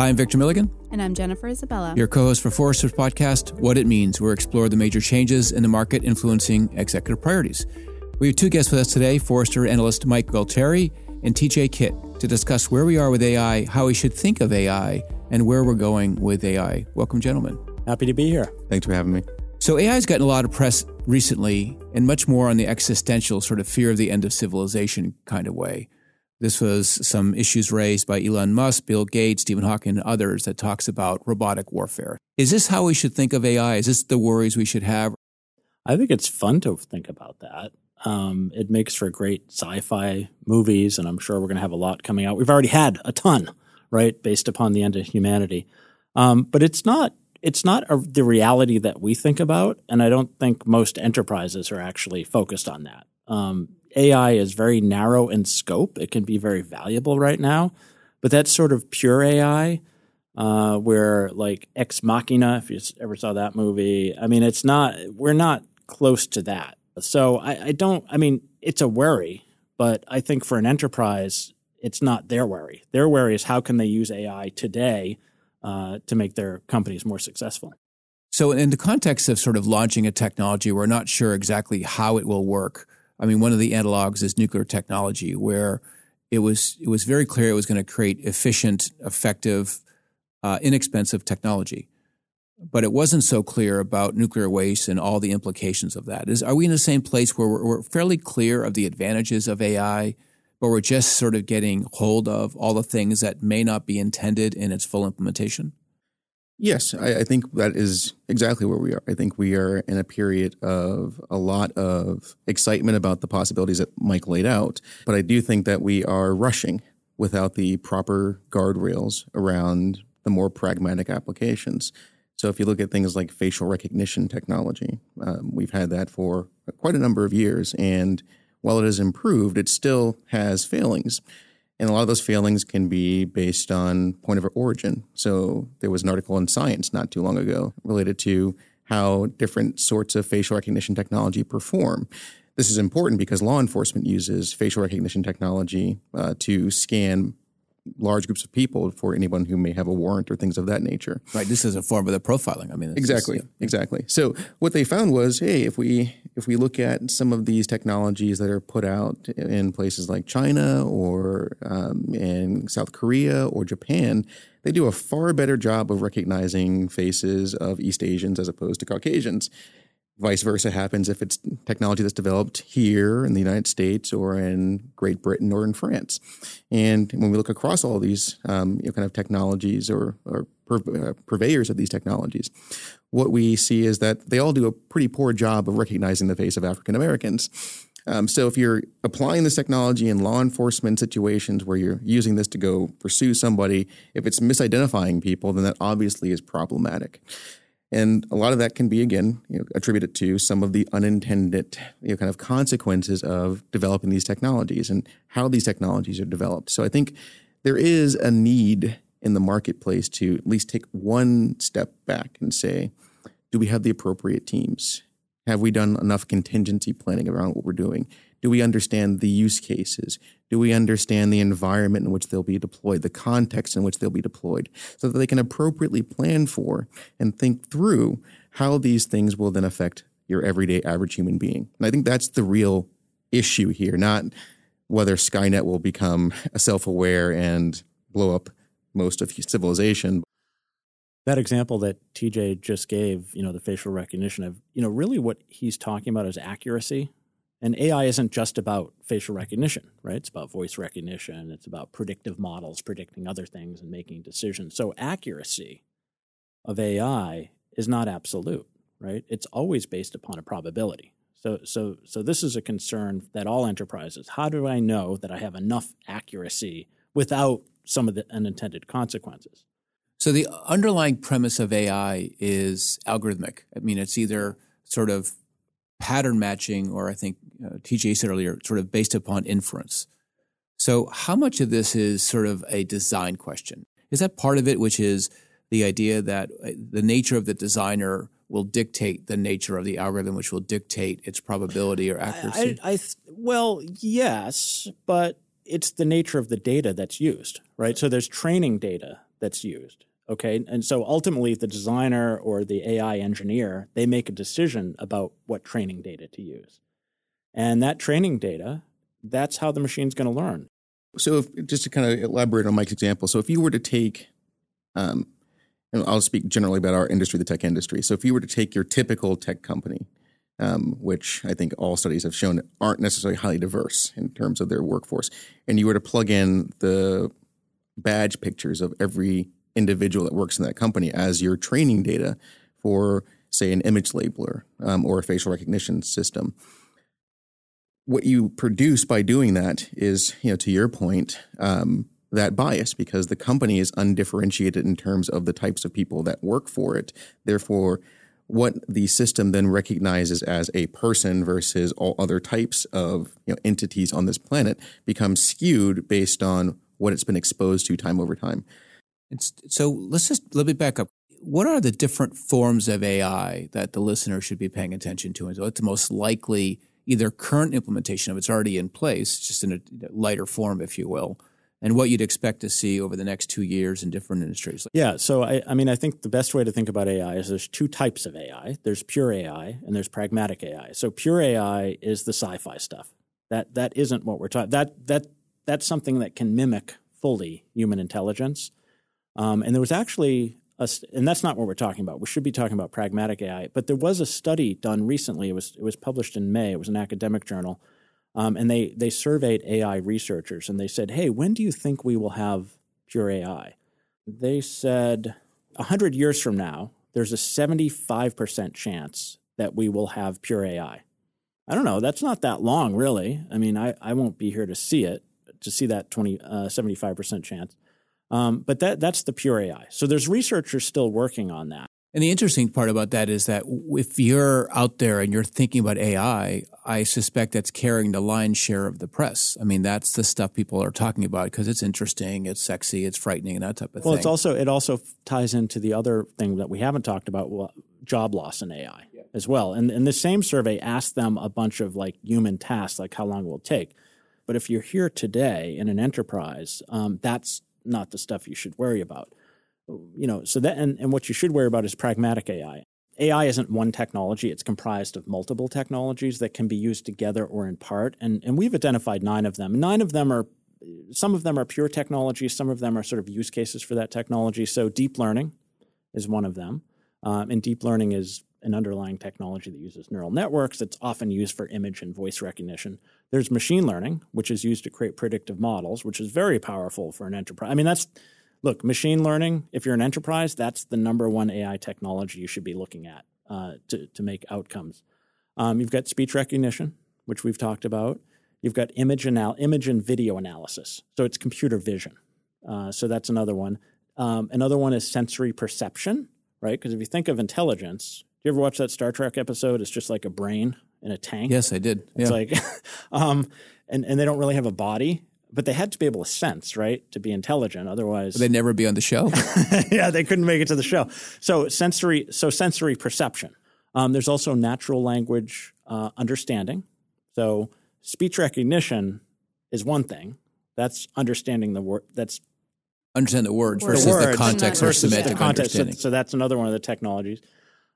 Hi, I'm Victor Milligan. And I'm Jennifer Isabella. Your co host for Forrester's podcast, What It Means, where we explore the major changes in the market influencing executive priorities. We have two guests with us today Forrester analyst Mike Gualtieri and TJ Keitt to discuss where we are with AI, how we should think of AI, and where we're going with AI. Welcome, gentlemen. Happy to be here. Thanks for having me. So, AI has gotten a lot of press recently, and much more on the existential sort of fear of the end of civilization kind of way. This was some issues raised by Elon Musk, Bill Gates, Stephen Hawking, and others that talks about robotic warfare. Is this how we should think of AI? Is this the worries we should have? I think it's fun to think about that. Um, it makes for great sci-fi movies, and I'm sure we're going to have a lot coming out. We've already had a ton, right, based upon the end of humanity. Um, but it's not it's not a, the reality that we think about, and I don't think most enterprises are actually focused on that. Um, AI is very narrow in scope. It can be very valuable right now, but that's sort of pure AI, uh, where like Ex Machina, if you ever saw that movie, I mean, it's not, we're not close to that. So I, I don't, I mean, it's a worry, but I think for an enterprise, it's not their worry. Their worry is how can they use AI today uh, to make their companies more successful. So, in the context of sort of launching a technology, we're not sure exactly how it will work. I mean, one of the analogs is nuclear technology, where it was it was very clear it was going to create efficient, effective, uh, inexpensive technology, but it wasn't so clear about nuclear waste and all the implications of that. Is are we in the same place where we're, we're fairly clear of the advantages of AI, but we're just sort of getting hold of all the things that may not be intended in its full implementation? Yes, I, I, think that is exactly where we are. I think we are in a period of a lot of excitement about the possibilities that Mike laid out. But I do think that we are rushing without the proper guardrails around the more pragmatic applications. So if you look at things like facial recognition technology, um, we've had that for quite a number of years. And while it has improved, it still has failings. And a lot of those failings can be based on point of origin. So there was an article in Science not too long ago related to how different sorts of facial recognition technology perform. This is important because law enforcement uses facial recognition technology uh, to scan large groups of people for anyone who may have a warrant or things of that nature. Right. This is a form of the profiling. I mean, exactly, yeah. exactly. So what they found was, hey, if we if we look at some of these technologies that are put out in places like China or um, in South Korea or Japan, they do a far better job of recognizing faces of East Asians as opposed to Caucasians. Vice versa happens if it's technology that's developed here in the United States or in Great Britain or in France. And when we look across all these um, you know, kind of technologies or, or uh, purveyors of these technologies, what we see is that they all do a pretty poor job of recognizing the face of African Americans. Um, so if you're applying this technology in law enforcement situations where you're using this to go pursue somebody, if it's misidentifying people, then that obviously is problematic. And a lot of that can be, again, you know, attributed to some of the unintended you know, kind of consequences of developing these technologies and how these technologies are developed. So I think there is a need in the marketplace to at least take one step back and say, do we have the appropriate teams? Have we done enough contingency planning around what we're doing? Do we understand the use cases? Do we understand the environment in which they'll be deployed, the context in which they'll be deployed, so that they can appropriately plan for and think through how these things will then affect your everyday average human being? And I think that's the real issue here, not whether Skynet will become self aware and blow up most of civilization. That example that TJ just gave, you know, the facial recognition of, you know, really what he's talking about is accuracy and AI isn't just about facial recognition, right? It's about voice recognition, it's about predictive models, predicting other things and making decisions. So, accuracy of AI is not absolute, right? It's always based upon a probability. So, so, so this is a concern that all enterprises. How do I know that I have enough accuracy without some of the unintended consequences? So the underlying premise of AI is algorithmic. I mean, it's either sort of pattern matching, or I think uh, TJ said earlier, sort of based upon inference. So, how much of this is sort of a design question? Is that part of it, which is the idea that uh, the nature of the designer will dictate the nature of the algorithm, which will dictate its probability or accuracy? I, I, I th- well, yes, but it's the nature of the data that's used, right? So there's training data that's used. Okay. And so ultimately, the designer or the AI engineer, they make a decision about what training data to use. And that training data, that's how the machine's going to learn. So, if, just to kind of elaborate on Mike's example, so if you were to take, um, and I'll speak generally about our industry, the tech industry. So, if you were to take your typical tech company, um, which I think all studies have shown aren't necessarily highly diverse in terms of their workforce, and you were to plug in the badge pictures of every individual that works in that company as your training data for, say, an image labeler um, or a facial recognition system. What you produce by doing that is, you know, to your point, um, that bias because the company is undifferentiated in terms of the types of people that work for it. Therefore, what the system then recognizes as a person versus all other types of you know, entities on this planet becomes skewed based on what it's been exposed to time over time. So let's just let me back up. What are the different forms of AI that the listener should be paying attention to? And so what's the most likely either current implementation of it's already in place, just in a lighter form, if you will, and what you'd expect to see over the next two years in different industries? Yeah. So, I, I mean, I think the best way to think about AI is there's two types of AI there's pure AI and there's pragmatic AI. So, pure AI is the sci fi stuff. That, that isn't what we're talking that, that, That's something that can mimic fully human intelligence. Um, and there was actually, a, and that's not what we're talking about. We should be talking about pragmatic AI. But there was a study done recently. It was it was published in May. It was an academic journal, um, and they they surveyed AI researchers and they said, "Hey, when do you think we will have pure AI?" They said, hundred years from now, there's a seventy five percent chance that we will have pure AI. I don't know. That's not that long, really. I mean, I, I won't be here to see it, to see that 20, uh, 75% chance. Um, but that that's the pure AI. So there's researchers still working on that. And the interesting part about that is that if you're out there and you're thinking about AI, I suspect that's carrying the lion's share of the press. I mean, that's the stuff people are talking about because it's interesting, it's sexy, it's frightening, and that type of well, thing. Well, it's also it also ties into the other thing that we haven't talked about: well, job loss in AI yeah. as well. And and the same survey asked them a bunch of like human tasks, like how long will it take. But if you're here today in an enterprise, um, that's not the stuff you should worry about. You know, so that and, and what you should worry about is pragmatic AI. AI isn't one technology, it's comprised of multiple technologies that can be used together or in part. And, and we've identified nine of them. Nine of them are some of them are pure technologies, some of them are sort of use cases for that technology. So deep learning is one of them. Um, and deep learning is an underlying technology that uses neural networks. It's often used for image and voice recognition. There's machine learning, which is used to create predictive models, which is very powerful for an enterprise. I mean, that's look, machine learning. If you're an enterprise, that's the number one AI technology you should be looking at uh, to to make outcomes. Um, you've got speech recognition, which we've talked about. You've got image anal- image and video analysis. So it's computer vision. Uh, so that's another one. Um, another one is sensory perception, right? Because if you think of intelligence, you ever watch that Star Trek episode? It's just like a brain in a tank. Yes, I did. It's like, um, and and they don't really have a body, but they had to be able to sense, right, to be intelligent. Otherwise, they'd never be on the show. yeah, they couldn't make it to the show. So sensory, so sensory perception. Um, there's also natural language uh, understanding. So speech recognition is one thing. That's understanding the word. That's understand the words versus the, words, the context or semantic context. understanding. So, so that's another one of the technologies.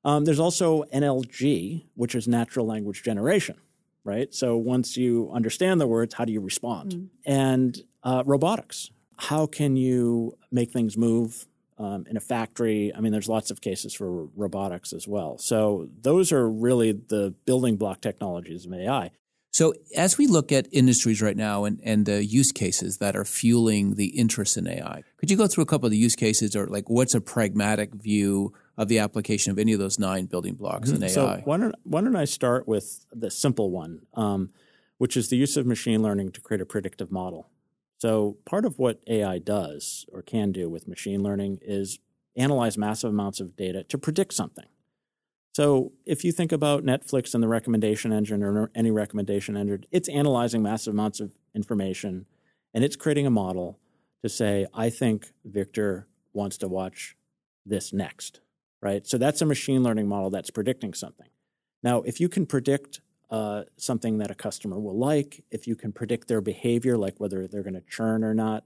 Um, there's also NLG, which is natural language generation, right? So once you understand the words, how do you respond? Mm. And uh, robotics. How can you make things move um, in a factory? I mean, there's lots of cases for robotics as well. So those are really the building block technologies of AI. So as we look at industries right now and, and the use cases that are fueling the interest in AI, could you go through a couple of the use cases or like what's a pragmatic view of the application of any of those nine building blocks in AI? So why don't, why don't I start with the simple one, um, which is the use of machine learning to create a predictive model. So part of what AI does or can do with machine learning is analyze massive amounts of data to predict something. So if you think about Netflix and the recommendation engine or any recommendation engine, it's analyzing massive amounts of information and it's creating a model to say, I think Victor wants to watch this next, right? So that's a machine learning model that's predicting something. Now, if you can predict uh, something that a customer will like, if you can predict their behavior, like whether they're going to churn or not,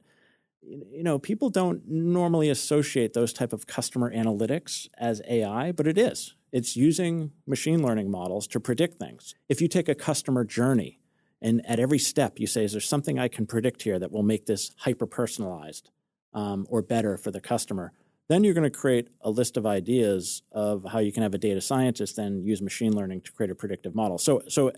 you know, people don't normally associate those type of customer analytics as AI, but it is. It's using machine learning models to predict things. If you take a customer journey and at every step you say, is there something I can predict here that will make this hyper personalized um, or better for the customer? Then you're going to create a list of ideas of how you can have a data scientist then use machine learning to create a predictive model. So, so uh,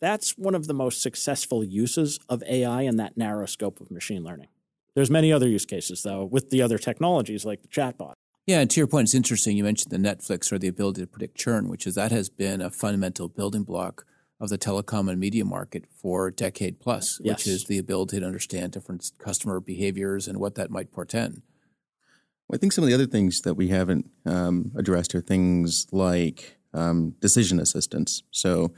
that's one of the most successful uses of AI in that narrow scope of machine learning. There's many other use cases though with the other technologies like the chatbot. Yeah, and to your point, it's interesting. You mentioned the Netflix or the ability to predict churn, which is that has been a fundamental building block of the telecom and media market for a decade plus, yes. which is the ability to understand different customer behaviors and what that might portend. I think some of the other things that we haven't um, addressed are things like um, decision assistance. So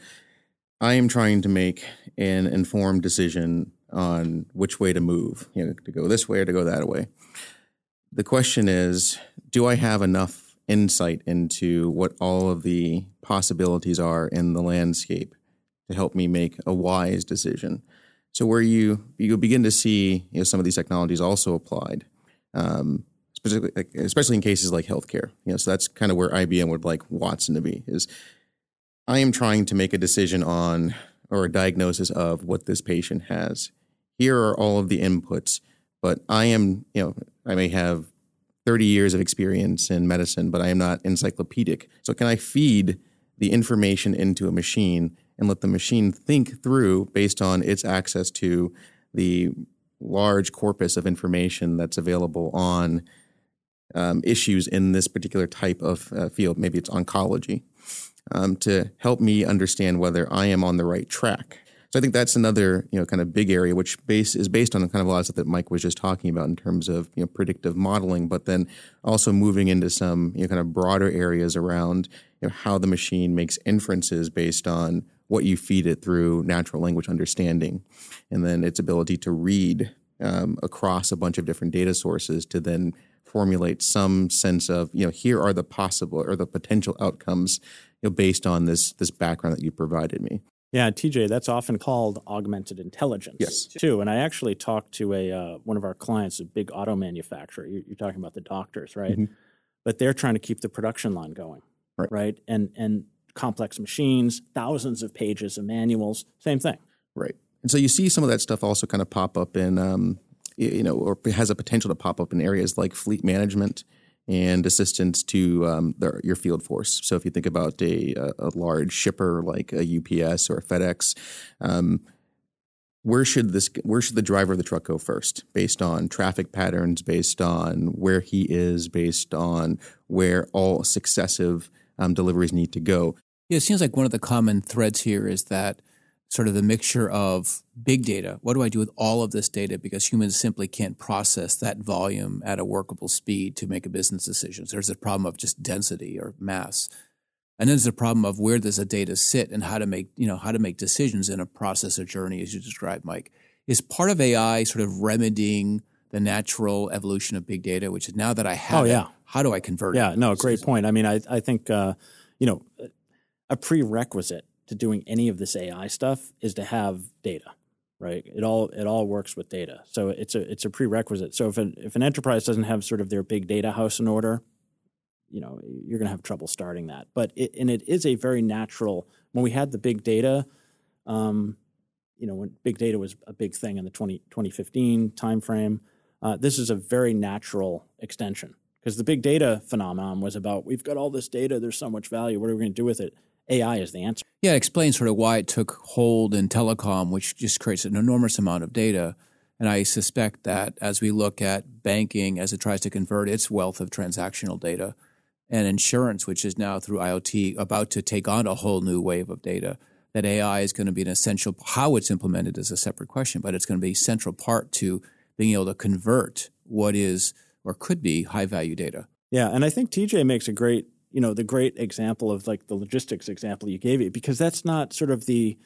I am trying to make an informed decision on which way to move, you know, to go this way or to go that way. The question is, do I have enough insight into what all of the possibilities are in the landscape to help me make a wise decision? So where you you begin to see you know, some of these technologies also applied, um, especially especially in cases like healthcare. You know, so that's kind of where IBM would like Watson to be. Is I am trying to make a decision on or a diagnosis of what this patient has. Here are all of the inputs, but I am, you know, I may have 30 years of experience in medicine, but I am not encyclopedic. So can I feed the information into a machine and let the machine think through based on its access to the large corpus of information that's available on um, issues in this particular type of uh, field? Maybe it's oncology um, to help me understand whether I am on the right track. So I think that's another you know kind of big area which base is based on kind of a lot of that Mike was just talking about in terms of you know predictive modeling, but then also moving into some you know kind of broader areas around you know how the machine makes inferences based on what you feed it through natural language understanding, and then its ability to read um, across a bunch of different data sources to then formulate some sense of you know here are the possible or the potential outcomes you know, based on this this background that you provided me. Yeah, TJ, that's often called augmented intelligence. Yes, too. And I actually talked to a uh, one of our clients, a big auto manufacturer. You're, you're talking about the doctors, right? Mm-hmm. But they're trying to keep the production line going, right? Right, and and complex machines, thousands of pages of manuals, same thing, right? And so you see some of that stuff also kind of pop up in, um, you know, or has a potential to pop up in areas like fleet management and assistance to um, your field force. So if you think about a, a, large shipper like a UPS or a FedEx, um, where should this where should the driver of the truck go first based on traffic patterns based on where he is based on where all successive um, deliveries need to go yeah, it seems like one of the common threads here is that sort of the mixture of big data. What do I do with all of this data? Because humans simply can't process that volume at a workable speed to make a business decision. So there's a problem of just density or mass. And then there's a problem of where does the data sit and how to make, you know, how to make decisions in a process or journey, as you described, Mike. Is part of AI sort of remedying the natural evolution of big data, which is now that I have oh, yeah. it, how do I convert yeah, it? Yeah, no, great point. I mean, I, I think, uh, you know, a prerequisite to doing any of this AI stuff is to have data, right? It all it all works with data, so it's a it's a prerequisite. So if an if an enterprise doesn't have sort of their big data house in order, you know you're going to have trouble starting that. But it, and it is a very natural. When we had the big data, um, you know, when big data was a big thing in the 20, 2015 timeframe, uh, this is a very natural extension because the big data phenomenon was about we've got all this data, there's so much value. What are we going to do with it? AI is the answer. Yeah, it explains sort of why it took hold in telecom, which just creates an enormous amount of data. And I suspect that as we look at banking as it tries to convert its wealth of transactional data and insurance, which is now through IoT about to take on a whole new wave of data, that AI is going to be an essential how it's implemented is a separate question, but it's going to be a central part to being able to convert what is or could be high value data. Yeah, and I think TJ makes a great you know the great example of like the logistics example you gave because that's not sort of the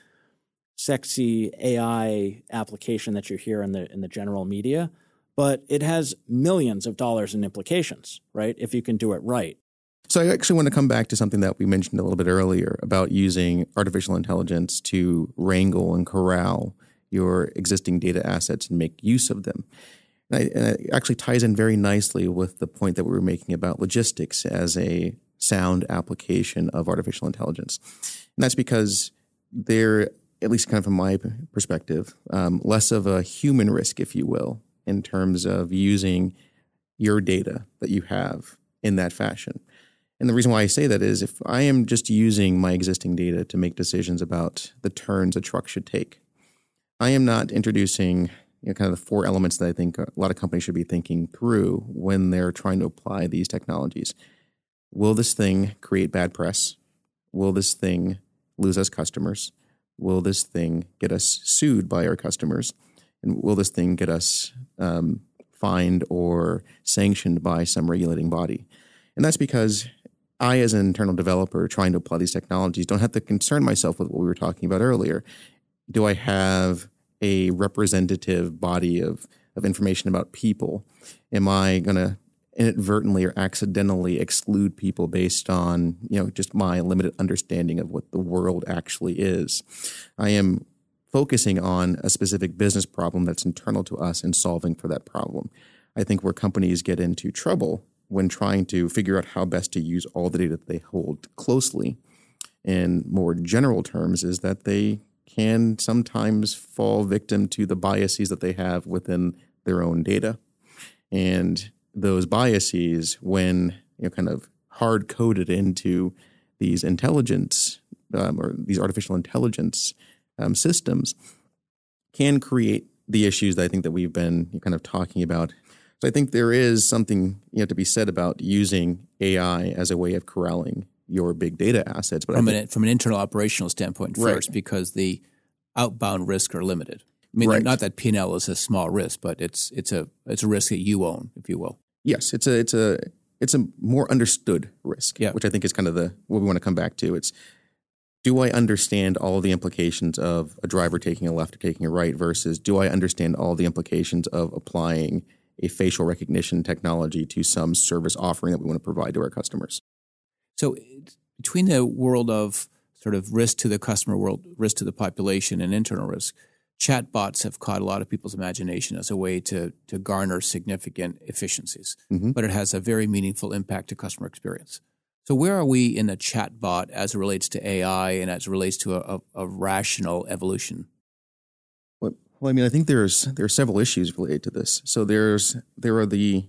sexy AI application that you hear in the in the general media, but it has millions of dollars in implications, right? If you can do it right. So I actually want to come back to something that we mentioned a little bit earlier about using artificial intelligence to wrangle and corral your existing data assets and make use of them. And it actually ties in very nicely with the point that we were making about logistics as a sound application of artificial intelligence. And that's because they're, at least kind of from my perspective, um, less of a human risk, if you will, in terms of using your data that you have in that fashion. And the reason why I say that is if I am just using my existing data to make decisions about the turns a truck should take, I am not introducing you know, kind of the four elements that I think a lot of companies should be thinking through when they're trying to apply these technologies. Will this thing create bad press? Will this thing lose us customers? Will this thing get us sued by our customers? And will this thing get us um, fined or sanctioned by some regulating body? And that's because I, as an internal developer trying to apply these technologies, don't have to concern myself with what we were talking about earlier. Do I have a representative body of, of information about people? Am I going to inadvertently or accidentally exclude people based on you know just my limited understanding of what the world actually is? I am focusing on a specific business problem that's internal to us and solving for that problem. I think where companies get into trouble when trying to figure out how best to use all the data that they hold closely in more general terms is that they can sometimes fall victim to the biases that they have within their own data. And those biases, when you know, kind of hard coded into these intelligence um, or these artificial intelligence um, systems, can create the issues that I think that we've been kind of talking about so I think there is something you know to be said about using AI as a way of corralling your big data assets. But from, think, an, from an internal operational standpoint first, right. because the outbound risks are limited. I mean, right. not that P and L is a small risk, but it's it's a it's a risk that you own, if you will. Yes, it's a it's a it's a more understood risk, yeah. which I think is kind of the what we want to come back to. It's do I understand all the implications of a driver taking a left or taking a right versus do I understand all the implications of applying a facial recognition technology to some service offering that we want to provide to our customers. So, between the world of sort of risk to the customer world, risk to the population, and internal risk, chatbots have caught a lot of people's imagination as a way to, to garner significant efficiencies, mm-hmm. but it has a very meaningful impact to customer experience. So, where are we in a chatbot as it relates to AI and as it relates to a, a, a rational evolution? Well, I mean, I think there's there are several issues related to this. So there's there are the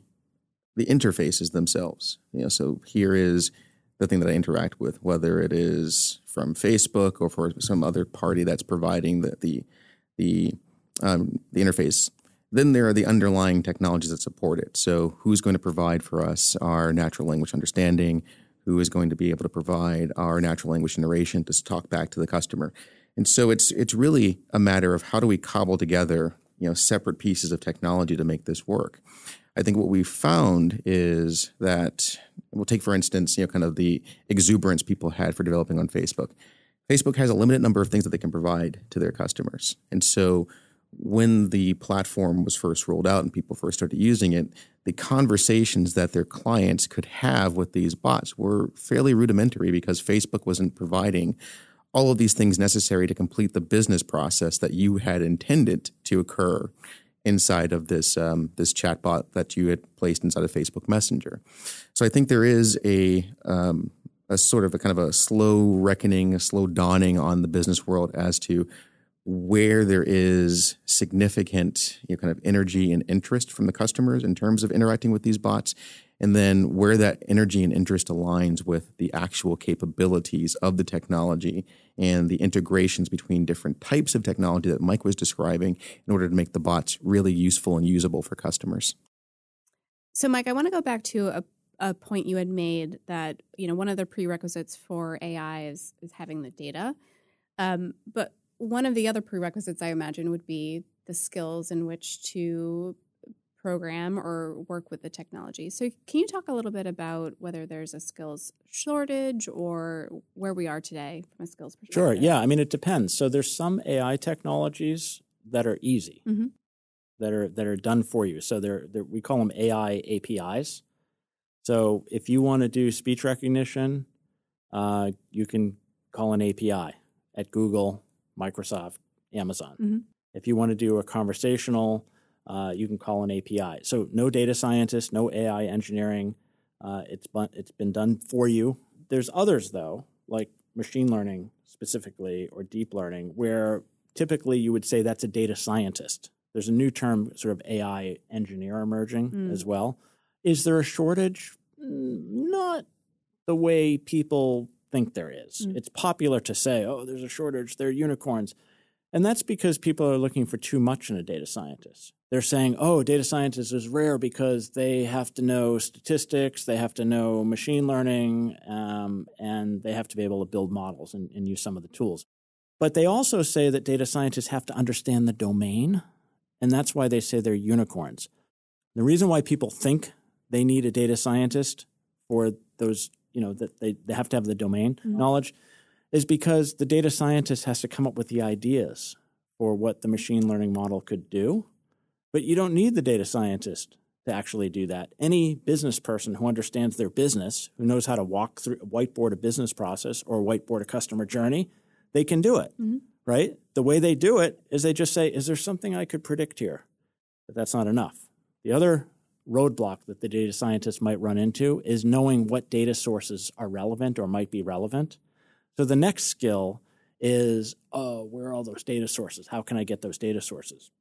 the interfaces themselves. You know, so here is the thing that I interact with, whether it is from Facebook or for some other party that's providing the the the, um, the interface. Then there are the underlying technologies that support it. So who's going to provide for us our natural language understanding? Who is going to be able to provide our natural language narration to talk back to the customer? And so it's it's really a matter of how do we cobble together you know separate pieces of technology to make this work. I think what we've found is that we'll take for instance you know kind of the exuberance people had for developing on Facebook. Facebook has a limited number of things that they can provide to their customers, and so when the platform was first rolled out and people first started using it, the conversations that their clients could have with these bots were fairly rudimentary because Facebook wasn't providing all of these things necessary to complete the business process that you had intended to occur inside of this um, this chatbot that you had placed inside of Facebook Messenger. So I think there is a um, a sort of a kind of a slow reckoning, a slow dawning on the business world as to where there is significant you know, kind of energy and interest from the customers in terms of interacting with these bots and then where that energy and interest aligns with the actual capabilities of the technology and the integrations between different types of technology that Mike was describing in order to make the bots really useful and usable for customers. So, Mike, I want to go back to a, a point you had made that you know one of the prerequisites for AI is is having the data, um, but one of the other prerequisites I imagine would be the skills in which to program or work with the technology. So, can you talk a little bit about whether there's a skills shortage or where we are today from a skills perspective? Sure. Yeah. I mean, it depends. So, there's some AI technologies that are easy, mm-hmm. that are that are done for you. So, they're, they're we call them AI APIs. So, if you want to do speech recognition, uh, you can call an API at Google, Microsoft, Amazon. Mm-hmm. If you want to do a conversational uh, you can call an API. So no data scientist, no AI engineering. Uh, it's it's been done for you. There's others though, like machine learning specifically or deep learning, where typically you would say that's a data scientist. There's a new term, sort of AI engineer, emerging mm. as well. Is there a shortage? Mm, not the way people think there is. Mm. It's popular to say, oh, there's a shortage, they're unicorns. And that's because people are looking for too much in a data scientist. They're saying, oh, data scientist is rare because they have to know statistics, they have to know machine learning, um, and they have to be able to build models and, and use some of the tools. But they also say that data scientists have to understand the domain, and that's why they say they're unicorns. The reason why people think they need a data scientist for those, you know, that they, they have to have the domain mm-hmm. knowledge is because the data scientist has to come up with the ideas for what the machine learning model could do. But you don't need the data scientist to actually do that. Any business person who understands their business, who knows how to walk through, a whiteboard a business process or whiteboard a customer journey, they can do it, mm-hmm. right? The way they do it is they just say, is there something I could predict here? But that's not enough. The other roadblock that the data scientist might run into is knowing what data sources are relevant or might be relevant. So the next skill is, oh, where are all those data sources? How can I get those data sources?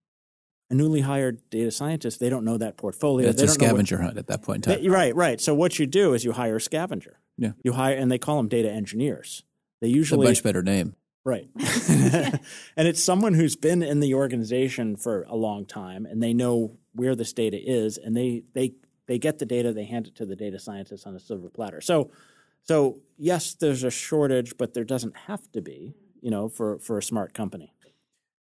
A newly hired data scientist, they don't know that portfolio. It's a scavenger what, hunt at that point in time. They, right, right. So what you do is you hire a scavenger. Yeah. You hire, and they call them data engineers. They usually it's a much better name. Right. and it's someone who's been in the organization for a long time and they know where this data is and they they they get the data, they hand it to the data scientists on a silver platter. So so yes, there's a shortage, but there doesn't have to be, you know, for, for a smart company.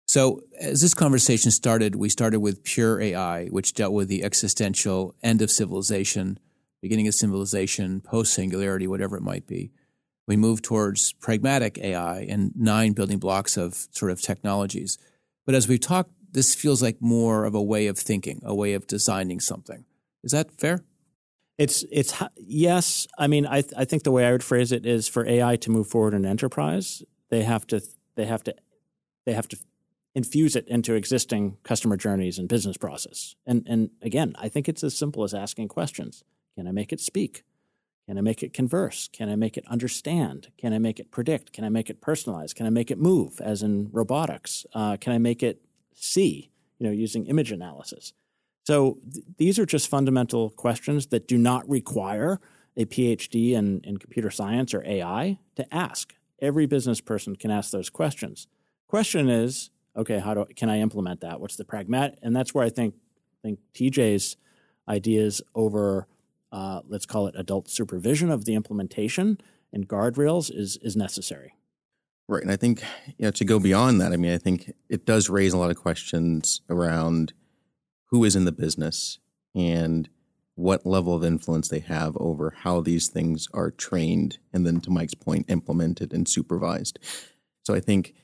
So as this conversation started, we started with pure AI, which dealt with the existential end of civilization, beginning of civilization, post singularity, whatever it might be. We move towards pragmatic AI and nine building blocks of sort of technologies. But as we've talked, this feels like more of a way of thinking, a way of designing something. Is that fair? It's it's yes. I mean, I I think the way I would phrase it is for AI to move forward in enterprise, they have to they have to they have to infuse it into existing customer journeys and business process. And and again, I think it's as simple as asking questions. Can I make it speak? Can I make it converse? Can I make it understand? Can I make it predict? Can I make it personalize? Can I make it move, as in robotics? Uh, can I make it see, you know, using image analysis? So th- these are just fundamental questions that do not require a PhD in, in computer science or AI to ask. Every business person can ask those questions. Question is, okay, how do can I implement that? What's the pragmatic? And that's where I think think TJ's ideas over uh, let's call it adult supervision of the implementation and guardrails is is necessary. Right, and I think you know to go beyond that. I mean, I think it does raise a lot of questions around who is in the business and what level of influence they have over how these things are trained and then to Mike's point implemented and supervised. So I think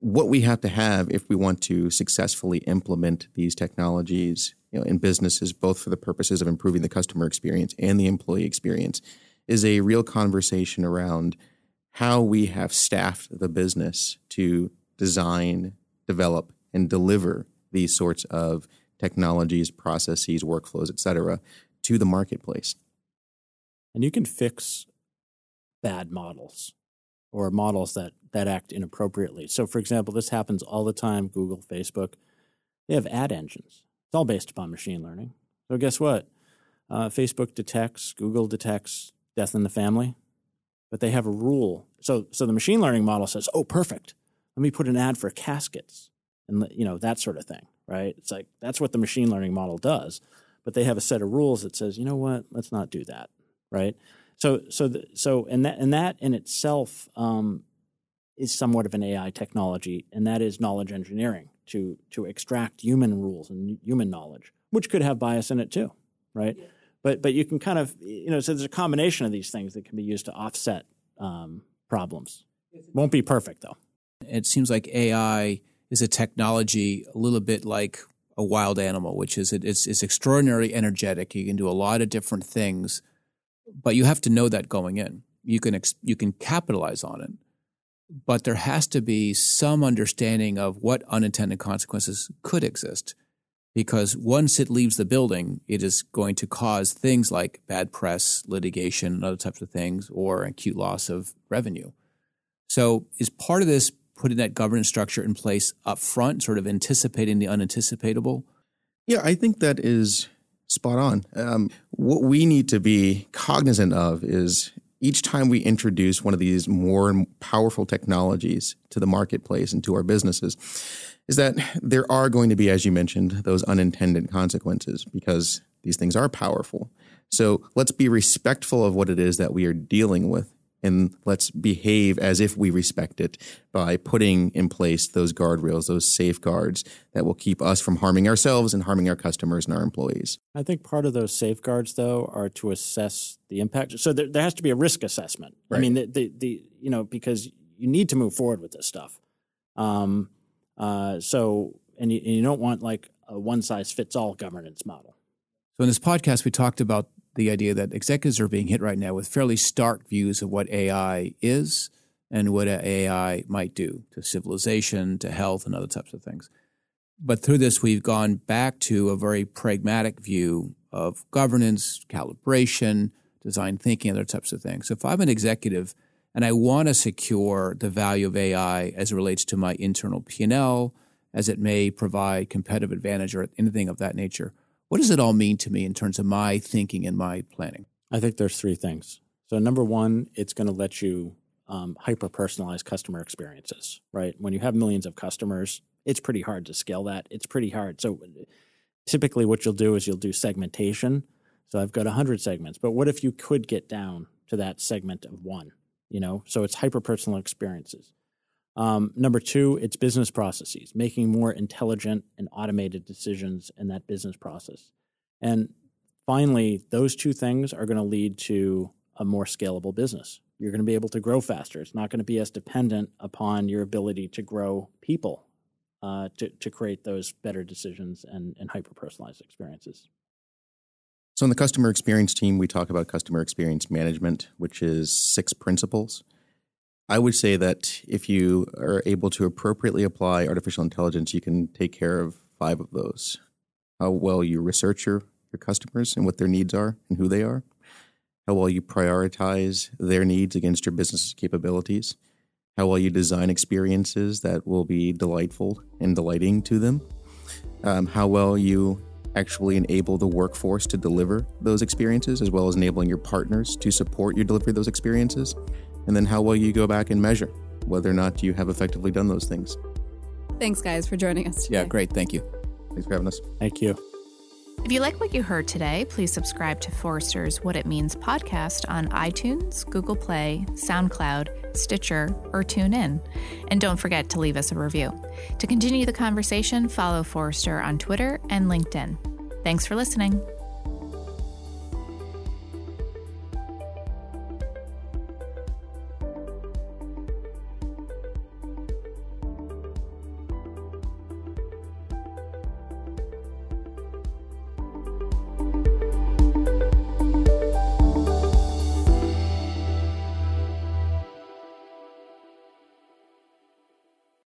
what we have to have if we want to successfully implement these technologies you know, in businesses, both for the purposes of improving the customer experience and the employee experience, is a real conversation around how we have staffed the business to design, develop, and deliver these sorts of technologies, processes, workflows, et cetera, to the marketplace. And you can fix bad models or models that, that act inappropriately. So, for example, this happens all the time Google, Facebook, they have ad engines. It's all based upon machine learning. So, guess what? Uh, Facebook detects, Google detects death in the family, but they have a rule. So, so the machine learning model says, "Oh, perfect. Let me put an ad for caskets," and you know that sort of thing right? It's like that's what the machine learning model does, but they have a set of rules that says, you know what, let's not do that, right? So, so, the, so, and that, and that in itself um, is somewhat of an AI technology, and that is knowledge engineering to to extract human rules and human knowledge, which could have bias in it too, right? Yeah. But but you can kind of you know so there's a combination of these things that can be used to offset um, problems. Won't be perfect though. It seems like AI is a technology a little bit like a wild animal, which is it, it's, it's extraordinarily energetic. You can do a lot of different things, but you have to know that going in. You can ex, you can capitalize on it, but there has to be some understanding of what unintended consequences could exist. because once it leaves the building, it is going to cause things like bad press, litigation, and other types of things, or acute loss of revenue. So, is part of this putting that governance structure in place up front, sort of anticipating the unanticipatable? Yeah, I think that is spot on. Um, what we need to be cognizant of is each time we introduce one of these more powerful technologies to the marketplace and to our businesses, is that there are going to be, as you mentioned, those unintended consequences because these things are powerful. So let's be respectful of what it is that we are dealing with and let's behave as if we respect it by putting in place those guardrails, those safeguards that will keep us from harming ourselves and harming our customers and our employees. I think part of those safeguards, though, are to assess the impact. So there, there has to be a risk assessment. Right. I mean, the, the, the, you know because you need to move forward with this stuff. Um, uh, so and you, and you don't want like a one size fits all governance model. So in this podcast, we talked about the idea that executives are being hit right now with fairly stark views of what AI is and what AI might do to civilization, to health, and other types of things. But through this, we've gone back to a very pragmatic view of governance, calibration, design thinking, other types of things. So if I'm an executive and I want to secure the value of AI as it relates to my internal P&L, as it may provide competitive advantage or anything of that nature – what does it all mean to me in terms of my thinking and my planning? I think there's three things. So, number one, it's going to let you um, hyper personalize customer experiences, right? When you have millions of customers, it's pretty hard to scale that. It's pretty hard. So, typically, what you'll do is you'll do segmentation. So, I've got 100 segments, but what if you could get down to that segment of one? You know, so it's hyper personal experiences. Um, number two, it's business processes, making more intelligent and automated decisions in that business process. And finally, those two things are going to lead to a more scalable business. You're going to be able to grow faster. It's not going to be as dependent upon your ability to grow people uh, to, to create those better decisions and, and hyper personalized experiences. So, in the customer experience team, we talk about customer experience management, which is six principles. I would say that if you are able to appropriately apply artificial intelligence, you can take care of five of those. How well you research your, your customers and what their needs are and who they are. How well you prioritize their needs against your business capabilities. How well you design experiences that will be delightful and delighting to them. Um, how well you actually enable the workforce to deliver those experiences, as well as enabling your partners to support your delivery of those experiences and then how well you go back and measure whether or not you have effectively done those things. Thanks, guys, for joining us today. Yeah, great. Thank you. Thanks for having us. Thank you. If you like what you heard today, please subscribe to Forrester's What It Means podcast on iTunes, Google Play, SoundCloud, Stitcher, or TuneIn. And don't forget to leave us a review. To continue the conversation, follow Forrester on Twitter and LinkedIn. Thanks for listening.